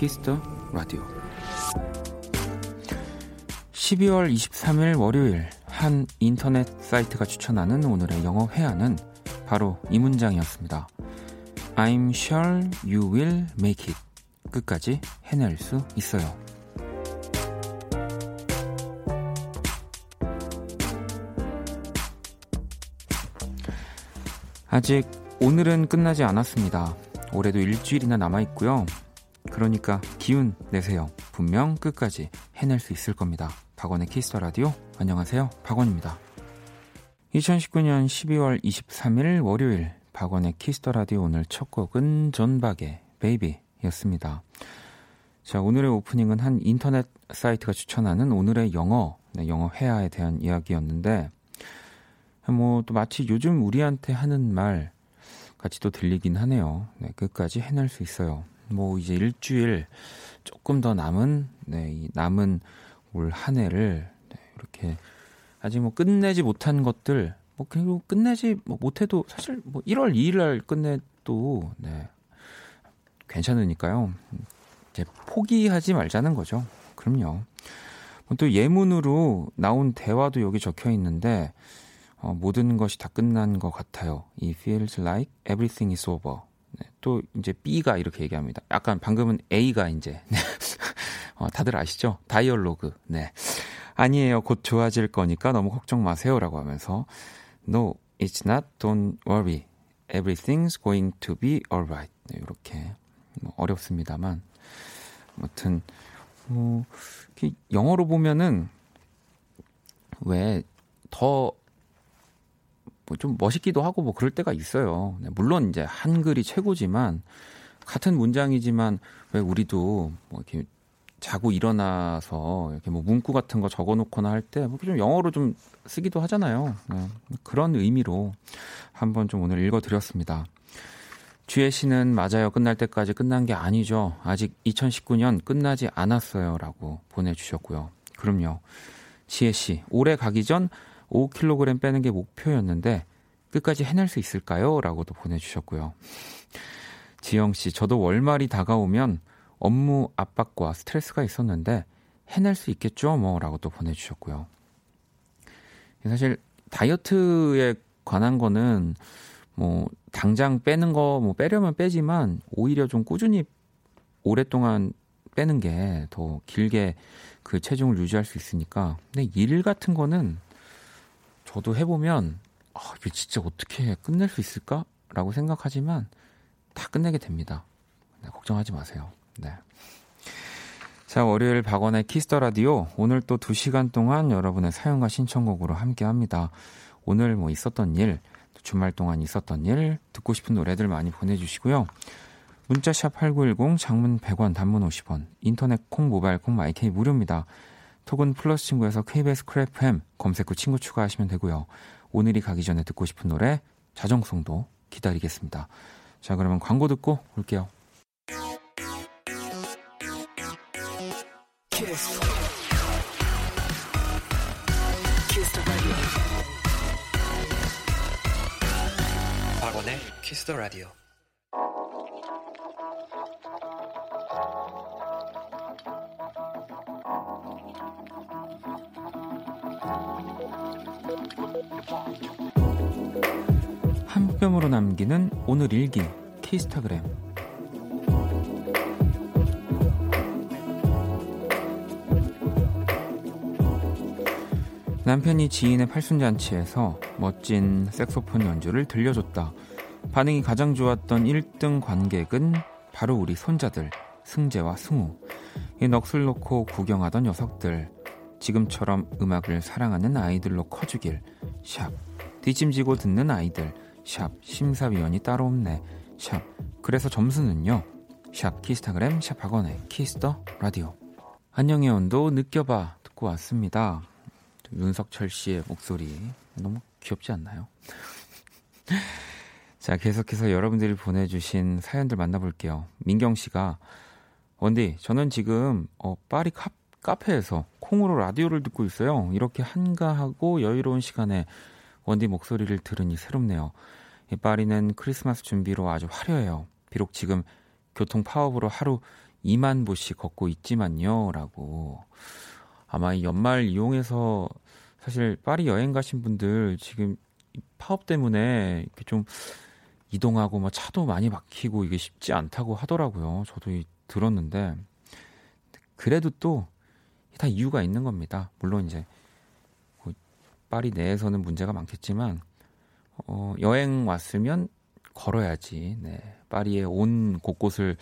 Kiss the Radio 12월 23일 월요일 한 인터넷 사이트가 추천하는 오늘의 영어 회화는 바로 이 문장이었습니다. I'm sure you will make it. 끝까지 해낼 수 있어요. 아직 오늘은 끝나지 않았습니다. 올해도 일주일이나 남아있고요. 그러니까 기운 내세요. 분명 끝까지 해낼 수 있을 겁니다. 박원의 Kiss the Radio. 안녕하세요. 박원입니다. 2019년 12월 23일 월요일 박원의 Kiss the Radio 오늘 첫 곡은 존박의 Baby였습니다. 자, 오늘의 오프닝은 한 인터넷 사이트가 추천하는 오늘의 영어, 네, 영어 회화에 대한 이야기였는데 뭐 또 마치 요즘 우리한테 하는 말 같이 또 들리긴 하네요. 네, 끝까지 해낼 수 있어요. 뭐 이제 일주일 조금 더 남은 네, 이 남은 올 한 해를 네, 이렇게 아직 뭐 끝내지 못한 것들 뭐 그리고 끝내지 뭐 못해도 사실 뭐 1월 2일 날 끝내도 네. 괜찮으니까요. 이제 포기하지 말자는 거죠. 그럼요. 또 예문으로 나온 대화도 여기 적혀 있는데 어, 모든 것이 다 끝난 것 같아요. It feels like everything is over. 네, 또 이제 B가 이렇게 얘기합니다. 약간 방금은 A가 이제 네. 어, 다들 아시죠? 다이얼로그. 네. 아니에요. 곧 좋아질 거니까 너무 걱정 마세요라고 하면서 No, it's not. Don't worry. Everything's going to be alright. 네, 이렇게 뭐 어렵습니다만 아무튼 뭐 영어로 보면은 왜 더 뭐 좀 멋있기도 하고 뭐 그럴 때가 있어요. 네, 물론 이제 한글이 최고지만 같은 문장이지만 왜 우리도 뭐 이렇게 자고 일어나서 이렇게 뭐 문구 같은 거 적어 놓거나 할 때좀 뭐 영어로 좀 쓰기도 하잖아요. 네, 그런 의미로 한번 좀 오늘 읽어 드렸습니다. 주혜 씨는 맞아요. 끝날 때까지 끝난 게 아니죠. 아직 2019년 끝나지 않았어요. 라고 보내주셨고요. 그럼요. 지혜 씨, 올해 가기 전 5kg 빼는 게 목표였는데 끝까지 해낼 수 있을까요? 라고도 보내주셨고요. 지영 씨, 저도 월말이 다가오면 업무 압박과 스트레스가 있었는데 해낼 수 있겠죠? 뭐, 라고 또 보내주셨고요. 사실 다이어트에 관한 거는 뭐, 당장 빼는 거, 뭐, 빼려면 빼지만 오히려 좀 꾸준히 오랫동안 빼는 게 더 길게 그 체중을 유지할 수 있으니까. 근데 일 같은 거는 저도 해보면 아, 이게 진짜 어떻게 끝낼 수 있을까? 라고 생각하지만 다 끝내게 됩니다. 네, 걱정하지 마세요. 네. 자, 월요일 박원의 Kiss the Radio. 오늘 또 2시간 동안 여러분의 사연과 신청곡으로 함께 합니다. 오늘 뭐 있었던 일, 주말 동안 있었던 일, 듣고 싶은 노래들 많이 보내주시고요. 문자샵 8910, 장문 100원, 단문 50원, 인터넷 콩, 모바일 콩, my K 무료입니다. 톡은 플러스 친구에서 KBS Cool FM 검색 후 친구 추가하시면 되고요. 오늘이 가기 전에 듣고 싶은 노래 자정송도 기다리겠습니다. 자, 그러면 광고 듣고 올게요. 키스. 키스 박원의 키스 더 라디오. 한 뼘으로 남기는 오늘 일기 키스타그램 남편이 지인의 팔순잔치에서 멋진 색소폰 연주를 들려줬다. 반응이 가장 좋았던 1등 관객은 바로 우리 손자들 승재와 승우. 이 넋을 놓고 구경하던 녀석들. 지금처럼 음악을 사랑하는 아이들로 커주길. 샵. 뒷짐지고 듣는 아이들. 샵. 심사위원이 따로 없네. 샵. 그래서 점수는요. 샵 키스타그램 샵 박원의 Kiss the Radio. 안녕의 온도 느껴봐 듣고 왔습니다. 윤석철 씨의 목소리 너무 귀엽지 않나요? 자, 계속해서 여러분들이 보내주신 사연들 만나볼게요. 민경 씨가 원디, 저는 지금 어, 파리 카, 카페에서 콩으로 라디오를 듣고 있어요. 이렇게 한가하고 여유로운 시간에 원디 목소리를 들으니 새롭네요. 파리는 크리스마스 준비로 아주 화려해요. 비록 지금 교통 파업으로 하루 2만 보씩 걷고 있지만요. 라고. 아마 이 연말 이용해서 사실 파리 여행 가신 분들 지금 파업 때문에 이렇게 좀 이동하고 뭐 차도 많이 막히고 이게 쉽지 않다고 하더라고요. 저도 들었는데 그래도 또 다 이유가 있는 겁니다. 물론 이제 뭐 파리 내에서는 문제가 많겠지만 어, 여행 왔으면 걸어야지. 네. 파리의 온 곳곳을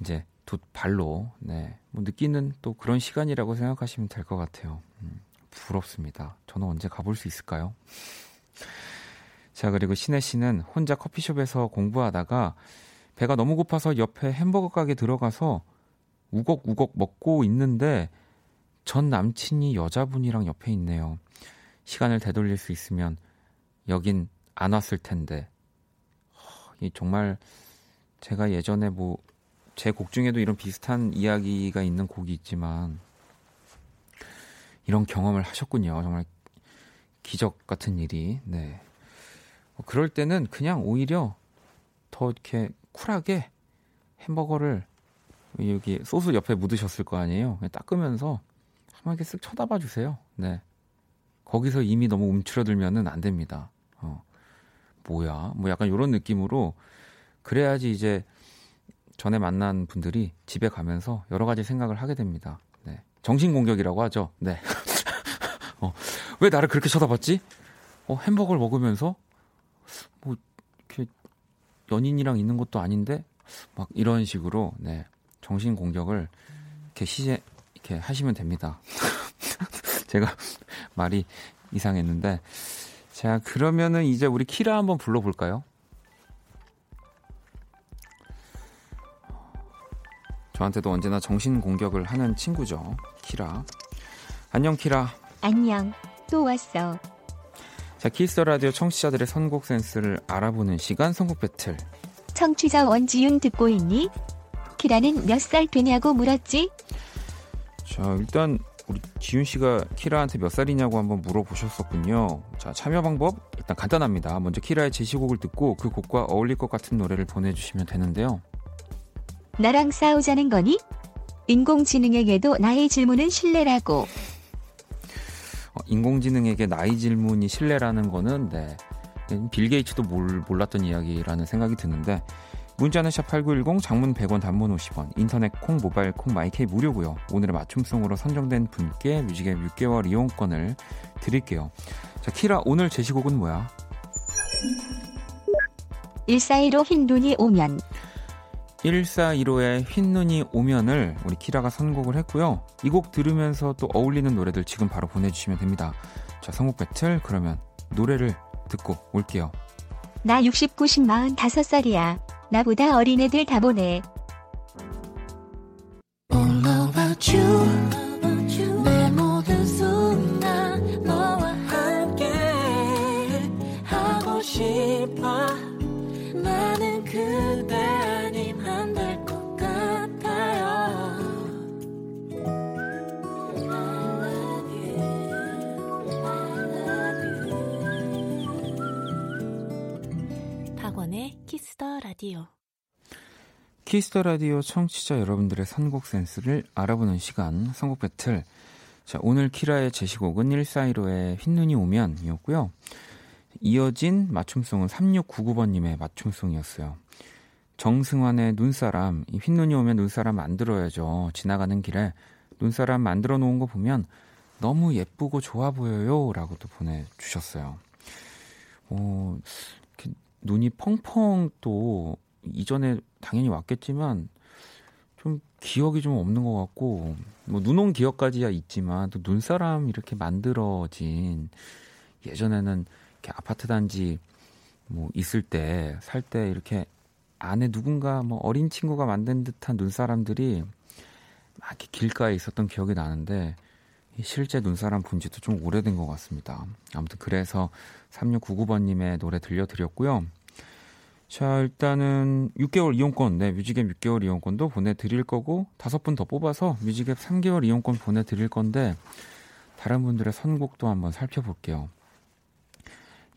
이제 두 발로 네. 뭐 느끼는 또 그런 시간이라고 생각하시면 될 것 같아요. 음, 부럽습니다. 저는 언제 가볼 수 있을까요? 자, 그리고 신혜 씨는 혼자 커피숍에서 공부하다가 배가 너무 고파서 옆에 햄버거 가게 들어가서 우걱우걱 먹고 있는데 전 남친이 여자분이랑 옆에 있네요. 시간을 되돌릴 수 있으면 여긴 안 왔을 텐데. 이 정말 제가 예전에 뭐 제 곡 중에도 이런 비슷한 이야기가 있는 곡이 있지만 이런 경험을 하셨군요. 정말 기적 같은 일이. 네. 뭐 그럴 때는 그냥 오히려 더 이렇게 쿨하게 햄버거를 여기 소스 옆에 묻으셨을 거 아니에요. 닦으면서 한번 이렇게 쓱 쳐다봐 주세요. 네. 거기서 이미 너무 움츠러들면은 안 됩니다. 어. 뭐야? 뭐 약간 이런 느낌으로 그래야지 이제 전에 만난 분들이 집에 가면서 여러 가지 생각을 하게 됩니다. 네. 정신 공격이라고 하죠. 네. 어. 왜 나를 그렇게 쳐다봤지? 어, 햄버거를 먹으면서 뭐 이렇게 연인이랑 있는 것도 아닌데 막 이런 식으로 네 정신 공격을 이렇게 시제 이렇게 하시면 됩니다. 제가 말이 이상했는데 자 그러면은 이제 우리 키라 한번 불러볼까요? 저한테도 언제나 정신 공격을 하는 친구죠. 키라. 안녕 키라. 안녕. 또 왔어. 자, Kiss the Radio 청취자들의 선곡 센스를 알아보는 시간 선곡 배틀. 청취자 원지윤 듣고 있니? 키라는 몇 살 되냐고 물었지? 자, 일단 우리 지윤 씨가 키라한테 몇 살이냐고 한번 물어보셨었군요. 자, 참여 방법 일단 간단합니다. 먼저 키라의 제시곡을 듣고 그 곡과 어울릴 것 같은 노래를 보내주시면 되는데요. 나랑 싸우자는 거니? 인공지능에게도 나의 질문은 신뢰라고. 어, 인공지능에게 나이 질문이 신뢰라는 거는 네. 빌 게이츠도 몰, 몰랐던 이야기라는 생각이 드는데 문자는 샵8910 장문 100원 단문 50원 인터넷 콩 모바일 콩 마이케이 무료고요. 오늘의 맞춤송으로 선정된 분께 뮤직앱 6개월 이용권을 드릴게요. 자 키라 오늘 제시곡은 뭐야? 141로 흰 눈이 오면 1415의 흰눈이 오면을 우리 키라가 선곡을 했고요. 이 곡 들으면서 또 어울리는 노래들 지금 바로 보내주시면 됩니다. 자, 선곡 배틀 그러면 노래를 듣고 올게요. 나 60, 90, 45살이야. 나보다 어린애들 다 보내. 라디오. Kiss the Radio 청취자 여러분들의 선곡 센스를 알아보는 시간 선곡 배틀. 자, 오늘 키라의 제시곡은 1415의 흰눈이 오면이었고요. 이어진 맞춤송은 3699번님의 맞춤송이었어요. 정승환의 눈사람, 이 흰눈이 오면 눈사람 만들어야죠. 지나가는 길에 눈사람 만들어 놓은 거 보면 너무 예쁘고 좋아 보여요. 라고 도 보내주셨어요. 어, 눈이 펑펑 또 이전에 당연히 왔겠지만 좀 기억이 좀 없는 것 같고 뭐 눈 온 기억까지야 있지만 또 눈사람 이렇게 만들어진 예전에는 이렇게 아파트 단지 뭐 있을 때 살때 이렇게 안에 누군가 뭐 어린 친구가 만든 듯한 눈사람들이 막 이렇게 길가에 있었던 기억이 나는데 실제 눈사람 본 지도 좀 오래된 것 같습니다. 아무튼 그래서 3699번님의 노래 들려드렸고요. 자, 일단은 6개월 이용권, 네, 뮤직앱 6개월 이용권도 보내드릴 거고, 다섯 분 더 뽑아서 뮤직앱 3개월 이용권 보내드릴 건데, 다른 분들의 선곡도 한번 살펴볼게요.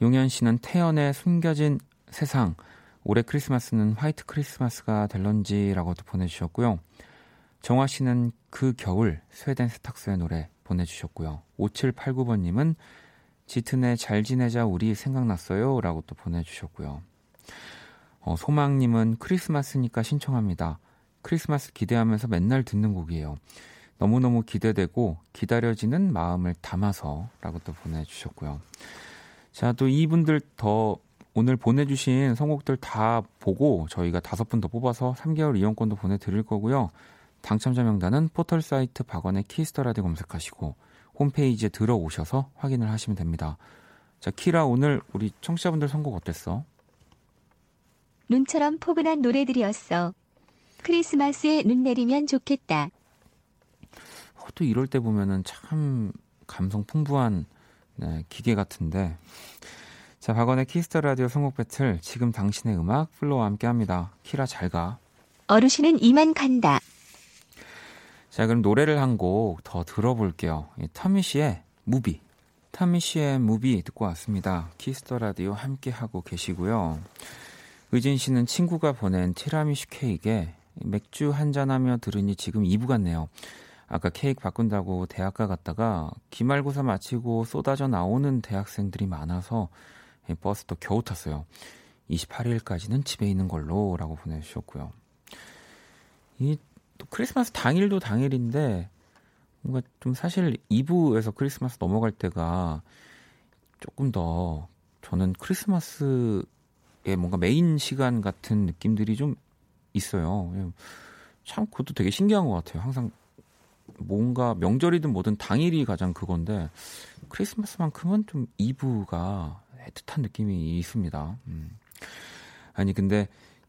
용현 씨는 태연의 숨겨진 세상 올해 크리스마스는 화이트 크리스마스가 될런지라고 도 보내주셨고요. 정화 씨는 그 겨울 스웨덴 세탁소의 노래 보내주셨고요. 5789번님은 짙은애 잘 지내자 우리 생각났어요 라고 또 보내주셨고요. 어, 소망님은 크리스마스니까 신청합니다. 크리스마스 기대하면서 맨날 듣는 곡이에요. 너무너무 기대되고 기다려지는 마음을 담아서 라고 또 보내주셨고요. 자, 또 이분들 더 오늘 보내주신 선곡들 다 보고 저희가 다섯 분 더 뽑아서 3개월 이용권도 보내드릴 거고요. 당첨자 명단은 포털 사이트 박원의 Kiss the Radio 검색하시고 홈페이지에 들어오셔서 확인을 하시면 됩니다. 자, 키라 오늘 우리 청취자분들 선곡 어땠어? 눈처럼 포근한 노래들이었어. 크리스마스에 눈 내리면 좋겠다. 어, 또 이럴 때 보면은 참 감성 풍부한 네, 기계 같은데. 자, 박원의 Kiss the Radio 선곡 배틀 지금 당신의 음악 FLO와 함께 합니다. 키라 잘 가. 어르신은 이만 간다. 자, 그럼 노래를 한 곡 더 들어볼게요. Tom Misch의 Movie. Tom Misch의 Movie 듣고 왔습니다. Kiss the Radio 함께 하고 계시고요. 의진 씨는 친구가 보낸 티라미슈 케이크에 맥주 한잔 하며 들으니 지금 2부 같네요. 아까 케이크 바꾼다고 대학가 갔다가 기말고사 마치고 쏟아져 나오는 대학생들이 많아서 버스도 겨우 탔어요. 28일까지는 집에 있는 걸로 라고 보내주셨고요. 이 또 크리스마스 당일도 당일인데 뭔가 좀 사실 2부에서 크리스마스 넘어갈 때가 조금 더 저는 크리스마스의 뭔가 메인 시간 같은 느낌들이 좀 있어요. 참 그것도 되게 신기한 것 같아요. 항상 뭔가 명절이든 뭐든 당일이 가장 그건데 크리스마스만큼은 좀 2부가 애틋한 느낌이 있습니다. 음. 아니 근데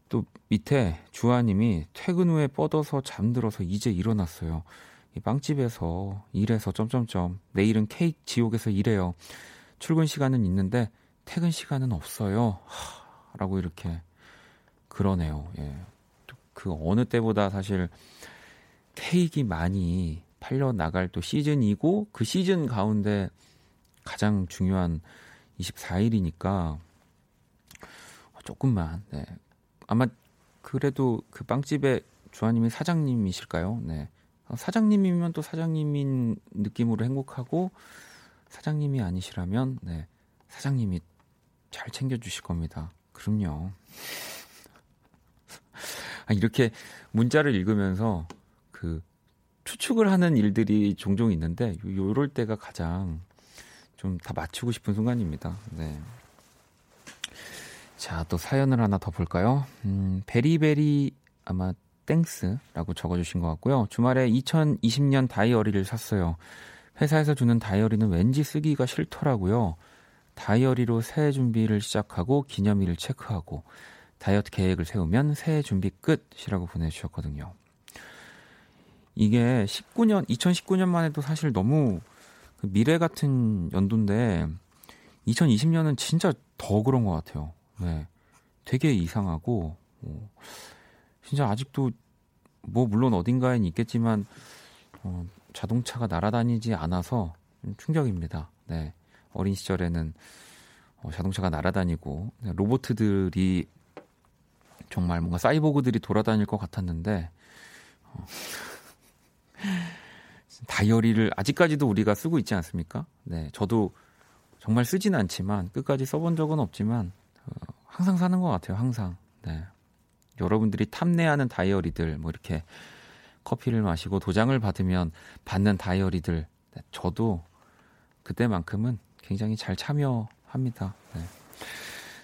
또 밑에 주아님이 퇴근 후에 뻗어서 잠들어서 이제 일어났어요. 이 빵집에서 일해서 점점점 내일은 케이크 지옥에서 일해요. 출근 시간은 있는데 퇴근 시간은 없어요. 하, 라고 이렇게 그러네요. 예. 그 어느 때보다 사실 케이크 많이 팔려 나갈 또 시즌이고 그 시즌 가운데 가장 중요한 24일이니까 조금만 네. 아마 그래도 그 빵집의 주아님이 사장님이실까요? 네. 사장님이면 또 사장님인 느낌으로 행복하고 사장님이 아니시라면 네. 사장님이 잘 챙겨주실 겁니다. 그럼요. 아, 이렇게 문자를 읽으면서 그 추측을 하는 일들이 종종 있는데 요럴 때가 가장 좀 다 맞추고 싶은 순간입니다. 네. 자, 또 사연을 하나 더 볼까요? 음, Very very 아마 thanks라고 적어주신 것 같고요. 주말에 2020년 다이어리를 샀어요. 회사에서 주는 다이어리는 왠지 쓰기가 싫더라고요. 다이어리로 새해 준비를 시작하고 기념일을 체크하고 다이어트 계획을 세우면 새해 준비 끝이라고 보내주셨거든요. 이게 19년, 2019년만 해도 사실 너무 그 미래 같은 연도인데 2020년은 진짜 더 그런 것 같아요. 네. 되게 이상하고, 어, 진짜 아직도 뭐 물론 어딘가엔 있겠지만 어, 자동차가 날아다니지 않아서 충격입니다. 네. 어린 시절에는 어, 자동차가 날아다니고 네, 로보트들이 정말 뭔가 사이보그들이 돌아다닐 것 같았는데 어, 다이어리를 아직까지도 우리가 쓰고 있지 않습니까? 네, 저도 정말 쓰지는 않지만 끝까지 써본 적은 없지만 어, 항상 사는 것 같아요. 항상. 네. 여러분들이 탐내하는 다이어리들 뭐 이렇게 커피를 마시고 도장을 받으면 받는 다이어리들 네, 저도 그때만큼은 굉장히 잘 참여합니다. 네.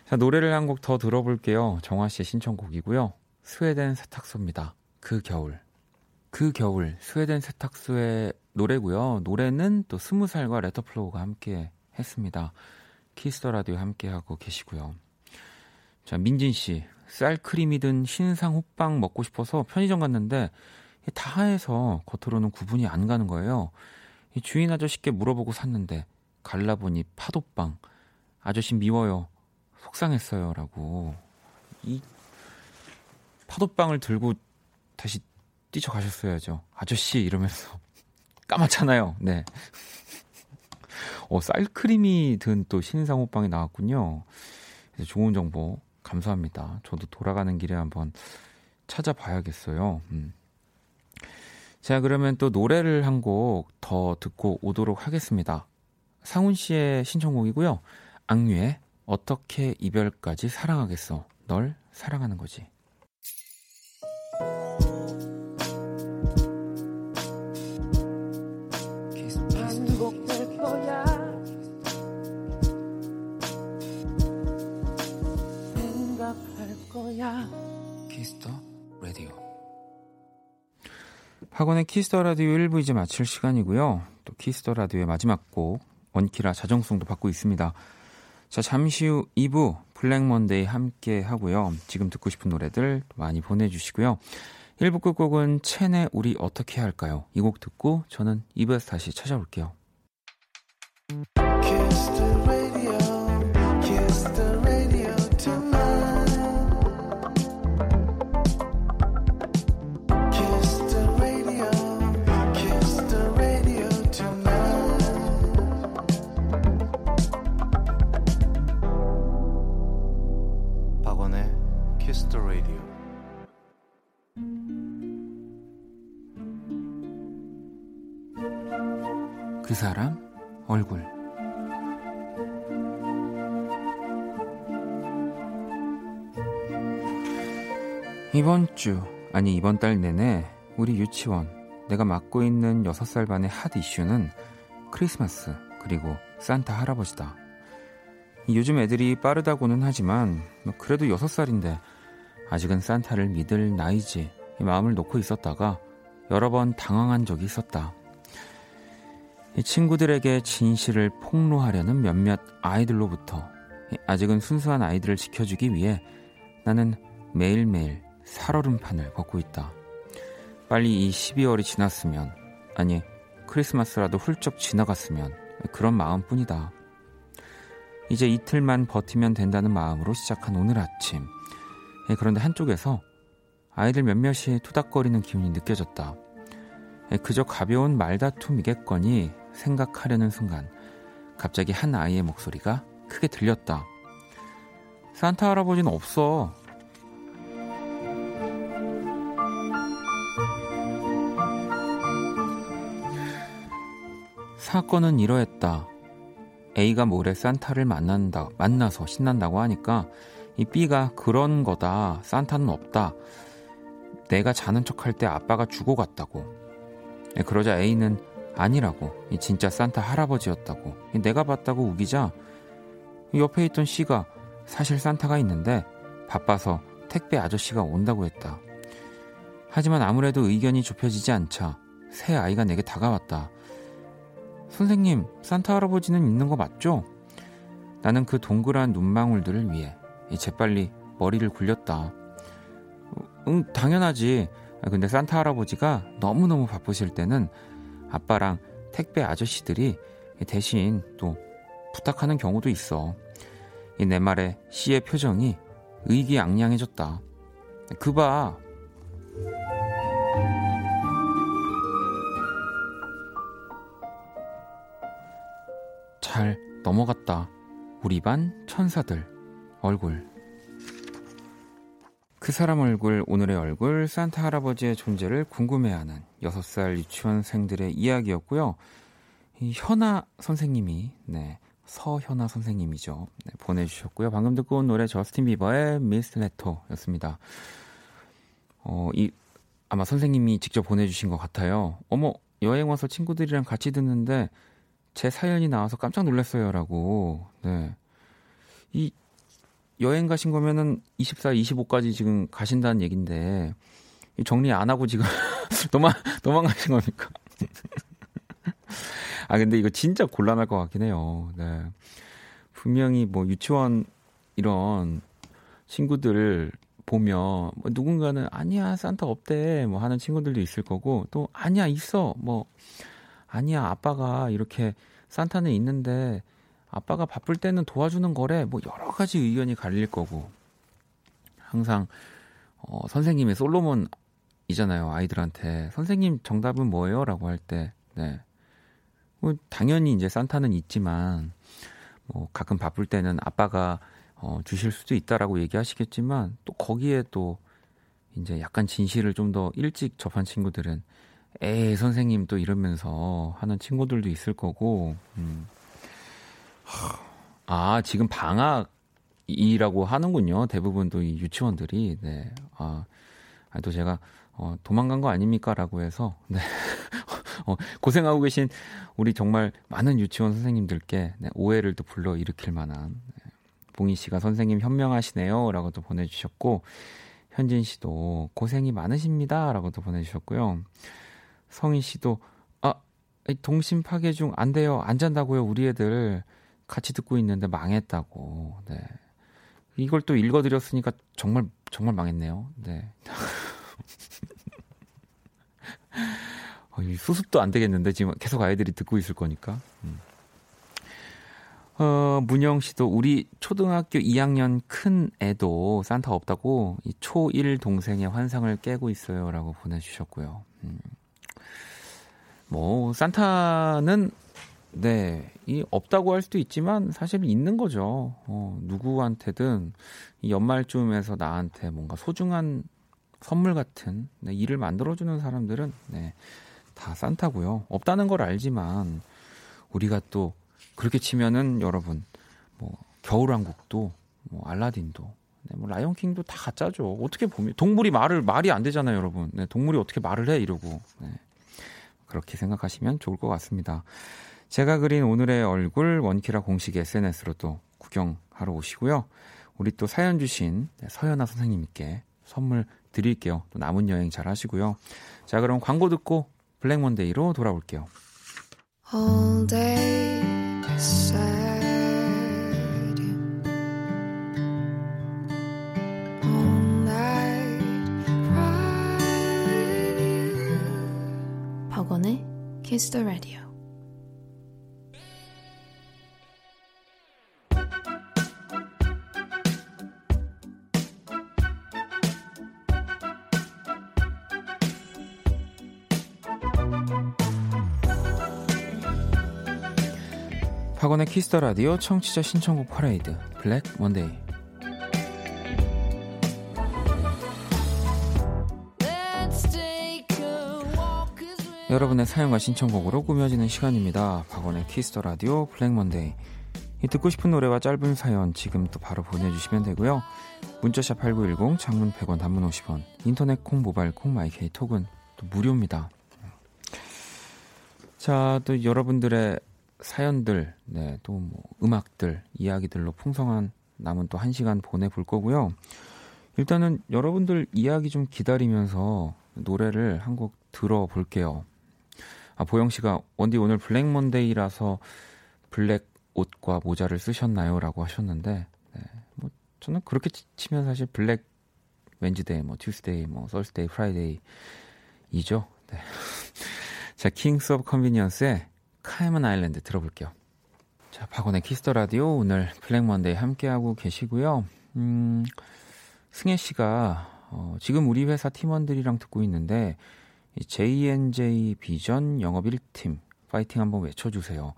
자, 노래를 한 곡 더 들어볼게요. 정화 씨의 신청곡이고요. 스웨덴 세탁소입니다. 그 겨울. 그 겨울 스웨덴 세탁소의 노래고요. 노래는 또 스무 살과 레터플로우가 함께 했습니다. Kiss the Radio 함께 하고 계시고요. 자 민진 씨 슈크림이 든 신상 호빵 먹고 싶어서 편의점 갔는데 다 해서 겉으로는 구분이 안 가는 거예요. 주인 아저씨께 물어보고 샀는데 갈라보니 파도빵 아저씨 미워요 속상했어요 라고 이 파도빵을 들고 다시 뛰쳐가셨어야죠. 아저씨 이러면서 까맣잖아요. 네. 어, 쌀크림이 든 또 신상 호빵이 나왔군요. 좋은 정보 감사합니다. 저도 돌아가는 길에 한번 찾아봐야겠어요. 음. 자, 그러면 또 노래를 한 곡 더 듣고 오도록 하겠습니다. 상훈 씨의 신청곡이고요. 악뮤의 어떻게 이별까지 사랑하겠어. 널 사랑하는 거지. Kiss the Radio 박원의 Kiss the Radio 1부 이제 마칠 시간이고요. 또 Kiss the Radio의 마지막 곡 원키라 자정송도 받고 있습니다. 자, 잠시 후 2부 Black Monday 함께 하고요. 지금 듣고 싶은 노래들 많이 보내 주시고요. 1부 끝곡은 첸의 우리 어떻게 할까요? 이 곡 듣고 저는 2부에서 다시 찾아올게요. 이번 주 아니 이번 달 내내 우리 유치원 내가 맡고 있는 6살 반의 핫 이슈는 크리스마스 그리고 산타 할아버지다. 요즘 애들이 빠르다고는 하지만 뭐 그래도 6살인데 아직은 산타를 믿을 나이지 마음을 놓고 있었다가 여러 번 당황한 적이 있었다. 친구들에게 진실을 폭로하려는 몇몇 아이들로부터 아직은 순수한 아이들을 지켜주기 위해 나는 매일매일 살얼음판을 걷고 있다. 빨리 이 12월이 지났으면, 아니, 크리스마스라도 훌쩍 지나갔으면 그런 마음뿐이다. 이제 이틀만 버티면 된다는 마음으로 시작한 오늘 아침. 그런데 한쪽에서 아이들 몇몇이 투닥거리는 기운이 느껴졌다. 그저 가벼운 말다툼이겠거니 생각하려는 순간 갑자기 한 아이의 목소리가 크게 들렸다. 산타 할아버지는 없어. 사건은 이러했다. A가 모레 산타를 만난다, 만나서 신난다고 하니까 이 B가 그런 거다. 산타는 없다. 내가 자는 척할 때 아빠가 주고 갔다고. 그러자 A는 아니라고. 진짜 산타 할아버지였다고. 내가 봤다고 우기자 옆에 있던 C가 사실 산타가 있는데 바빠서 택배 아저씨가 온다고 했다. 하지만 아무래도 의견이 좁혀지지 않자 새 아이가 내게 다가왔다. 선생님, 산타 할아버지는 있는 거 맞죠? 나는 그 동그란 눈망울들을 위해 재빨리 머리를 굴렸다. 응, 당연하지. 근데 산타 할아버지가 너무너무 바쁘실 때는 아빠랑 택배 아저씨들이 대신 또 부탁하는 경우도 있어. 내 말에 씨의 표정이 의기양양해졌다. 그 봐. 잘 넘어갔다. 우리 반 천사들 얼굴. 그 사람 얼굴, 오늘의 얼굴, 산타 할아버지의 존재를 궁금해하는 6살 유치원생들의 이야기였고요. 이 현아 선생님이, 네, 서현아 선생님이죠. 네, 보내주셨고요. 방금 듣고 온 노래 저스틴 비버의 미스 레터였습니다. 어, 이, 아마 선생님이 직접 보내주신 것 같아요. 어머, 여행 와서 친구들이랑 같이 듣는데 제 사연이 나와서 깜짝 놀랐어요. 라고. 네. 이 여행 가신 거면은 24, 25까지 지금 가신다는 얘긴데 정리 안 하고 지금 도망 도망가신 겁니까? 아 근데 이거 진짜 곤란할 것 같긴 해요. 네. 분명히 뭐 유치원 이런 친구들 보면 뭐 누군가는 아니야 산타 없대 뭐 하는 친구들도 있을 거고 또 아니야 있어 뭐 아니야 아빠가 이렇게 산타는 있는데 아빠가 바쁠 때는 도와주는 거래 뭐 여러 가지 의견이 갈릴 거고 항상 어, 선생님이 솔로몬이잖아요 아이들한테 선생님 정답은 뭐예요?라고 할 때 네. 뭐 당연히 이제 산타는 있지만 뭐 가끔 바쁠 때는 아빠가 어, 주실 수도 있다라고 얘기하시겠지만 또 거기에 또 이제 약간 진실을 좀 더 일찍 접한 친구들은 에이 선생님 또 이러면서 하는 친구들도 있을 거고 음. 아 지금 방학이라고 하는군요 대부분 또 이 유치원들이 네. 아, 또 제가 어, 도망간 거 아닙니까 라고 해서 네. 어, 고생하고 계신 우리 정말 많은 유치원 선생님들께 네, 오해를 또 불러 일으킬 만한 네. 봉희 씨가 선생님 현명하시네요 라고 또 보내주셨고 현진 씨도 고생이 많으십니다 라고 또 보내주셨고요. 성희 씨도 아 동심 파괴 중 안 돼요 안 잔다고요 우리 애들 같이 듣고 있는데 망했다고. 네. 이걸 또 읽어드렸으니까 정말 정말 망했네요. 네. 어, 수습도 안 되겠는데 지금 계속 아이들이 듣고 있을 거니까. 음. 어, 문영 씨도 우리 초등학교 2학년 큰 애도 산타 없다고 이 초1 동생의 환상을 깨고 있어요라고 보내주셨고요. 음. 뭐 산타는 네, 이 없다고 할 수도 있지만 사실 있는 거죠. 어, 누구한테든 이 연말쯤에서 나한테 뭔가 소중한 선물 같은 네, 일을 만들어주는 사람들은 네, 다 산타고요. 없다는 걸 알지만 우리가 또 그렇게 치면은 여러분 뭐 겨울왕국도 뭐 알라딘도 네, 뭐 라이온킹도 다 가짜죠. 어떻게 보면 동물이 말을 말이 안 되잖아요, 여러분. 네, 동물이 어떻게 말을 해 이러고 네, 그렇게 생각하시면 좋을 것 같습니다. 제가 그린 오늘의 얼굴 원키라 공식 SNS로 또 구경하러 오시고요. 우리 또 사연 주신 네, 서연아 선생님께 선물 드릴게요. 또 남은 여행 잘 하시고요. 자, 그럼 광고 듣고 블랙 먼데이로 돌아올게요. Kiss the Radio. 박원의 키스터 라디오 청취자 신청곡 퍼레이드 블랙 원데이 여러분의 사연과 신청곡으로 꾸며지는 시간입니다. 박원의 Kiss the Radio Black Monday 듣고 싶은 노래와 짧은 사연 지금 또 바로 보내주시면 되고요. 문자샵 8910 장문 100원 단문 50원 인터넷 콩 모바일 콩 My K 톡은 또 무료입니다. 자, 또 여러분들의 사연들, 네, 또 뭐 음악들, 이야기들로 풍성한 남은 또 한 시간 보내볼 거고요. 일단은 여러분들 이야기 좀 기다리면서 노래를 한 곡 들어볼게요. 아, 보영 씨가 원디 오늘 Black Monday라서 블랙 옷과 모자를 쓰셨나요? 라고 하셨는데, 네, 뭐, 저는 그렇게 치면 사실 Black Wednesday, 뭐, Tuesday, 뭐, Thursday, Friday이죠. 네. 자, Kings of Convenience의 Cayman Islands 들어볼게요. 자, 박원의 Kiss the Radio 오늘 Black Monday 함께하고 계시고요. 음, 승혜 씨가 어, 지금 우리 회사 팀원들이랑 듣고 있는데 JNJ 비전 영업 1팀 파이팅 한번 외쳐주세요.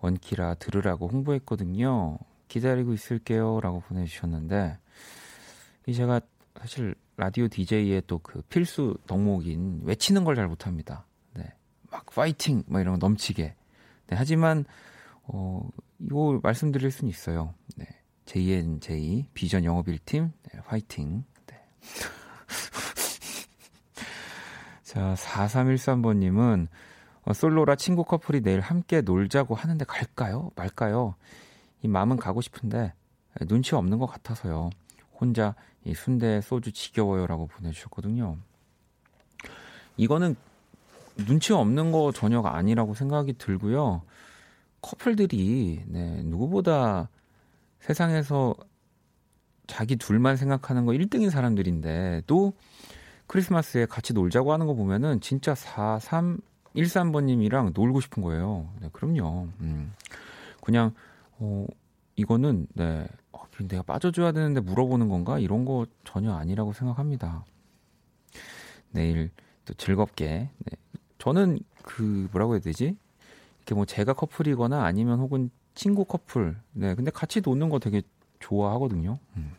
원키라 들으라고 홍보했거든요. 기다리고 있을게요 라고 보내주셨는데 이 제가 사실 라디오 DJ의 또 그 필수 덕목인 외치는 걸 잘 못합니다. 네, 막 파이팅 막 이런 거 넘치게 네, 하지만 어, 이거 말씀드릴 수는 있어요. 네. JNJ 비전 영업 1팀 네, 화이팅. 네. 자, 4313번 님은 어, 솔로라 친구 커플이 내일 함께 놀자고 하는데 갈까요? 말까요? 이 마음은 가고 싶은데 눈치 없는 것 같아서요. 혼자 이 순대 소주 지겨워요라고 보내주셨거든요. 이거는 눈치 없는 거 전혀가 아니라고 생각이 들고요. 커플들이 네, 누구보다 세상에서 자기 둘만 생각하는 거 1등인 사람들인데 또 크리스마스에 같이 놀자고 하는 거 보면은 진짜 4, 3, 13번님이랑 놀고 싶은 거예요. 네, 그럼요. 음. 그냥, 어, 이거는, 네, 어, 내가 빠져줘야 되는데 물어보는 건가? 이런 거 전혀 아니라고 생각합니다. 내일 또 즐겁게, 네, 저는 그 뭐라고 해야 되지? 이렇게 뭐 제가 커플이거나 아니면 혹은 친구 커플. 네. 근데 같이 노는 거 되게 좋아하거든요. 음.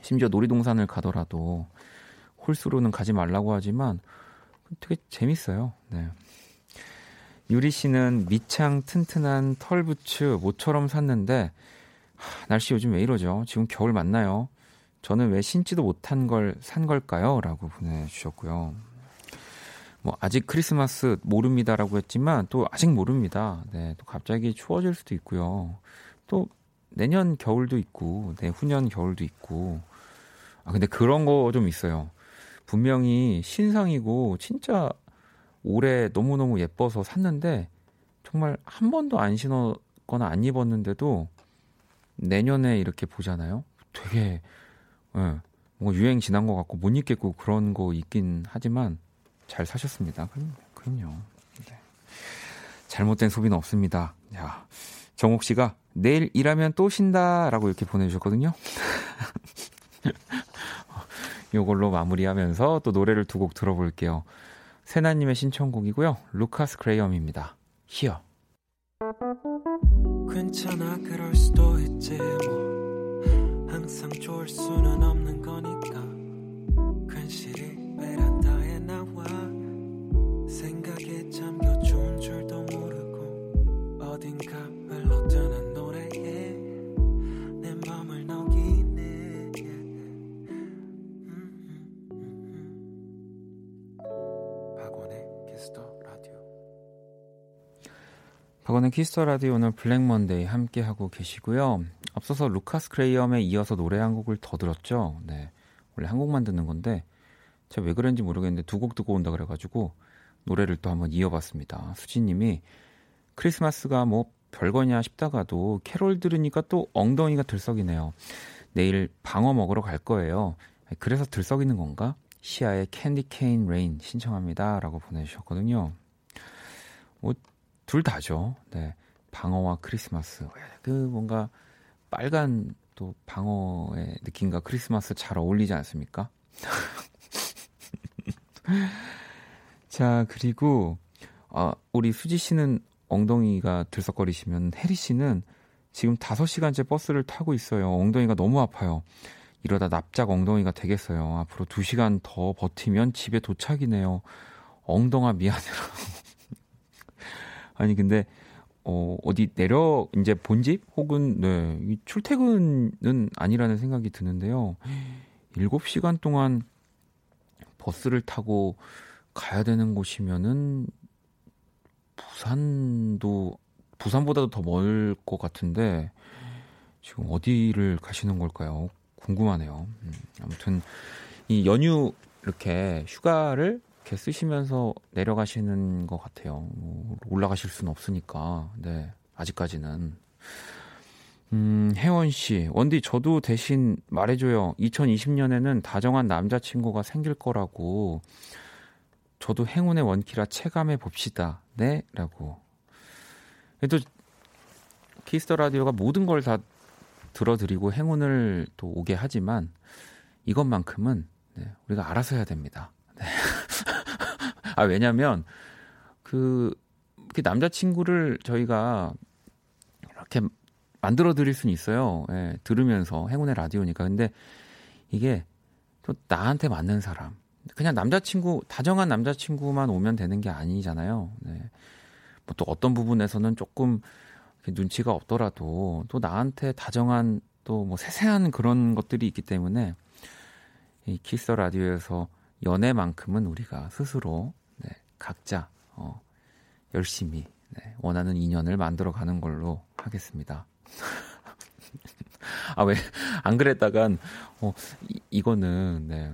심지어 놀이동산을 가더라도 홀수로는 가지 말라고 하지만 되게 재밌어요. 네. 유리 씨는 밑창 튼튼한 털부츠 모처럼 샀는데 하, 날씨 요즘 왜 이러죠? 지금 겨울 맞나요? 저는 왜 신지도 못한 걸 산 걸까요? 라고 보내주셨고요. 뭐 아직 크리스마스 모릅니다라고 했지만 또 아직 모릅니다. 네, 또 갑자기 추워질 수도 있고요. 또 내년 겨울도 있고 내후년 겨울도 있고 아 근데 그런 거 좀 있어요. 분명히 신상이고 진짜 올해 너무너무 예뻐서 샀는데 정말 한 번도 안 신었거나 안 입었는데도 내년에 이렇게 보잖아요. 되게 예, 뭔가 유행 지난 것 같고 못 입겠고 그런 거 있긴 하지만 잘 사셨습니다. 그럼, 그럼요. 네. 잘못된 소비는 없습니다. 야, 정옥 씨가 내일 일하면 또 쉰다라고 이렇게 보내주셨거든요. 요걸로 마무리하면서 또 노래를 두 곡 들어볼게요. 세나님의 신청곡이고요. 루카스 크레이엄입니다. 히어. 괜찮아 그럴 수도 있지 뭐 항상 좋을 수는 없는 거니까 괜시리 베란다에 나와 생각에 잠겨 좋은 줄도 모르고 어딘가 박원의 Kiss the Radio 오늘 Black Monday 함께 하고 계시고요. 앞서서 루카스 그레이엄에 이어서 노래 한 곡을 더 들었죠. 네. 원래 한 곡만 듣는 건데 제가 왜 그런지 모르겠는데 두 곡 듣고 온다 그래 가지고 노래를 또 한번 이어봤습니다. 수지님이 크리스마스가 뭐 별거냐 싶다가도 캐롤 들으니까 또 엉덩이가 들썩이네요. 내일 방어 먹으러 갈 거예요. 그래서 들썩이는 건가? 시아의 Candy Cane Lane 신청합니다 라고 보내주셨거든요. 뭐 둘 다죠. 네. 방어와 크리스마스. 그 뭔가 빨간 또 방어의 느낌과 크리스마스 잘 어울리지 않습니까? 자, 그리고 아, 우리 수지 씨는 엉덩이가 들썩거리시면 혜리 씨는 지금 5시간째 버스를 타고 있어요. 엉덩이가 너무 아파요. 이러다 납작 엉덩이가 되겠어요. 앞으로 2시간 더 버티면 집에 도착이네요. 엉덩아 미안해라. 아니 근데 어, 어디 내려 이제 본집 혹은 네, 출퇴근은 아니라는 생각이 드는데요. 7시간 동안 버스를 타고 가야 되는 곳이면은 부산도 부산보다도 더 멀 것 같은데 지금 어디를 가시는 걸까요? 궁금하네요. 음, 아무튼 이 연휴 이렇게 휴가를 이렇게 쓰시면서 내려가시는 것 같아요. 뭐 올라가실 수는 없으니까. 네, 아직까지는. 음, 혜원 씨, 원디 저도 대신 말해줘요. 2020년에는 다정한 남자친구가 생길 거라고. 저도 행운의 원키라 체감해 봅시다. 네? 라고. 그래도 Kiss the Radio가 모든 걸 다 들어드리고 행운을 또 오게 하지만 이것만큼은 네, 우리가 알아서 해야 됩니다. 네. 아, 왜냐면 그, 그 남자친구를 저희가 이렇게 만들어 드릴 수는 있어요. 예, 들으면서 행운의 라디오니까. 근데 이게 또 나한테 맞는 사람. 그냥 남자친구, 다정한 남자친구만 오면 되는 게 아니잖아요. 네. 뭐 또 어떤 부분에서는 조금 눈치가 없더라도 또 나한테 다정한 또 뭐 세세한 그런 것들이 있기 때문에 이 키스 라디오에서 연애만큼은 우리가 스스로 네, 각자 어, 열심히 네, 원하는 인연을 만들어 가는 걸로 하겠습니다. 아, 왜, 안 그랬다간, 어, 이, 이거는, 네.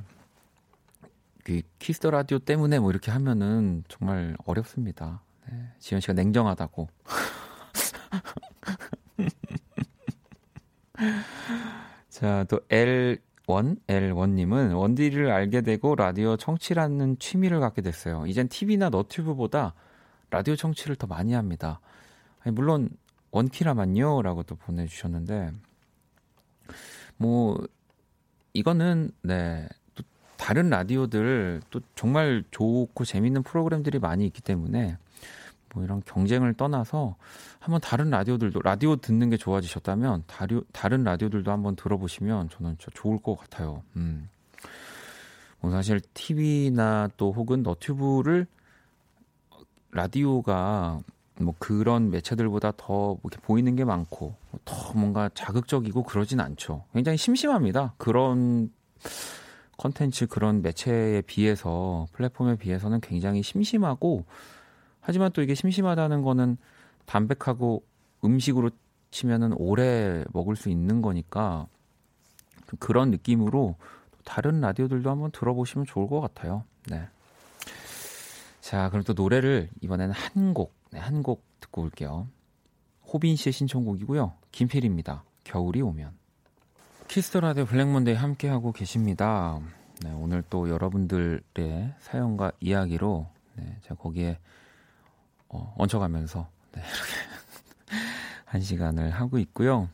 그, Kiss the Radio 때문에 뭐 이렇게 하면은 정말 어렵습니다. 네. 지현 씨가 냉정하다고. 자, 또 L1, L1님은 원디를 알게 되고 라디오 청취라는 취미를 갖게 됐어요. 이젠 TV나 너튜브보다 라디오 청취를 더 많이 합니다. 아니, 물론 원키라만요. 라고 또 보내주셨는데, 뭐, 이거는, 네, 또 다른 라디오들 또 정말 좋고 재밌는 프로그램들이 많이 있기 때문에, 뭐 이런 경쟁을 떠나서 한번 다른 라디오들도 라디오 듣는 게 좋아지셨다면 다류, 다른 라디오들도 한번 들어보시면 저는 좋을 것 같아요. 음. 뭐 사실 TV나 또 혹은 너튜브를 라디오가 뭐 그런 매체들보다 더 이렇게 보이는 게 많고 더 뭔가 자극적이고 그러진 않죠. 굉장히 심심합니다. 그런 컨텐츠 그런 매체에 비해서 플랫폼에 비해서는 굉장히 심심하고 하지만 또 이게 심심하다는 거는 담백하고 음식으로 치면은 오래 먹을 수 있는 거니까 그런 느낌으로 다른 라디오들도 한번 들어보시면 좋을 것 같아요. 네. 자, 그럼 또 노래를 이번에는 한 곡, 네, 한곡 듣고 올게요. 호빈 씨의 신청곡이고요. 김필입니다. 겨울이 오면. Kiss the Radio Black Monday 함께하고 계십니다. 네, 오늘 또 여러분들의 사연과 이야기로 네, 제가 거기에 어, 얹혀가면서 네, 이렇게 한 시간을 하고 있고요.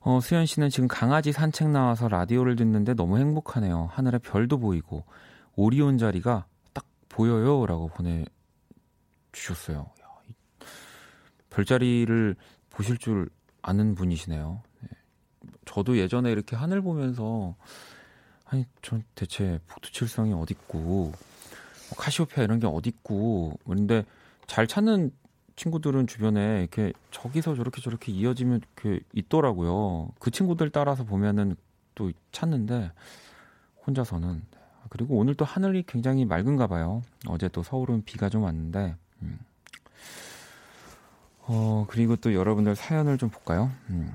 어, 수현 씨는 지금 강아지 산책 나와서 라디오를 듣는데 너무 행복하네요. 하늘에 별도 보이고 오리온 자리가 딱 보여요라고 보내 주셨어요. 별자리를 보실 줄 아는 분이시네요. 네. 저도 예전에 이렇게 하늘 보면서 아니 전 대체 북두칠성이 어딨고 뭐 카시오페아 이런 게 어딨고 그런데 잘 찾는 친구들은 주변에 이렇게 저기서 저렇게 저렇게 이어지면 이렇게 있더라고요. 그 친구들 따라서 보면은 또 찾는데 혼자서는 그리고 오늘 또 하늘이 굉장히 맑은가 봐요. 어제 또 서울은 비가 좀 왔는데 음. 어 그리고 또 여러분들 사연을 좀 볼까요? 음.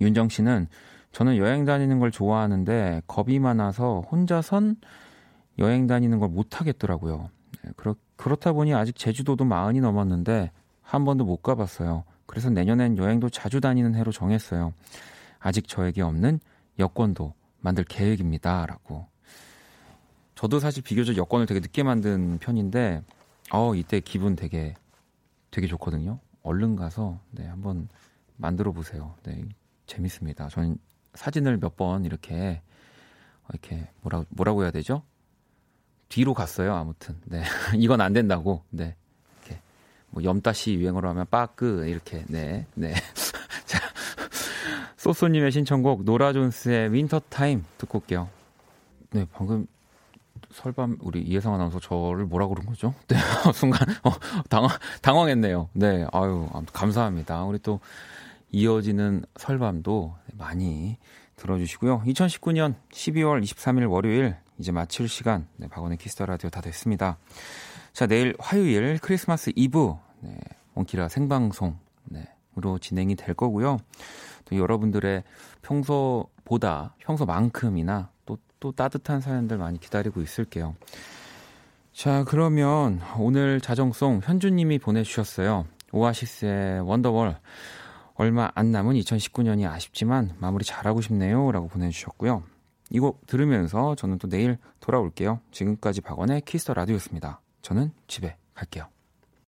윤정 씨는 저는 여행 다니는 걸 좋아하는데 겁이 많아서 혼자선 여행 다니는 걸 못 하겠더라고요. 네, 그렇, 그렇다 보니 아직 제주도도 마흔이 넘었는데 한 번도 못 가봤어요. 그래서 내년엔 여행도 자주 다니는 해로 정했어요. 아직 저에게 없는 여권도 만들 계획입니다. 라고. 저도 사실 비교적 여권을 되게 늦게 만든 편인데, 어, 이때 기분 되게, 되게 좋거든요. 얼른 가서, 네, 한번 만들어 보세요. 네, 재밌습니다. 저는 사진을 몇 번 이렇게 이렇게 뭐라 뭐라고 해야 되죠? 뒤로 갔어요. 아무튼 네 이건 안 된다고 네 이렇게 뭐 염따 씨 유행어로 하면 빠끄 이렇게 네네 네. 자 소소님의 신청곡 노라 존스의 Wintertime 듣고 올게요. 네 방금 설밤 우리 이혜성 아나운서 저를 뭐라 그런 거죠? 네 순간 어, 당황 당황했네요. 네 아유 감사합니다. 우리 또 이어지는 설밤도 많이 들어주시고요. 2019년 12월 23일 월요일 이제 마칠 시간 네, 박원의 Kiss the Radio 다 됐습니다. 자 내일 화요일 크리스마스 이브 네, 원키라 생방송 네, 으로 진행이 될 거고요. 또 여러분들의 평소보다 평소만큼이나 또, 또 따뜻한 사연들 많이 기다리고 있을게요. 자 그러면 오늘 자정송 현주님이 보내주셨어요. 오아시스의 Wonderwall 얼마 안 남은 2019년이 아쉽지만 마무리 잘하고 싶네요. 라고 보내주셨고요. 이거 들으면서 저는 또 내일 돌아올게요. 지금까지 박원의 Kiss the Radio였습니다. 저는 집에 갈게요.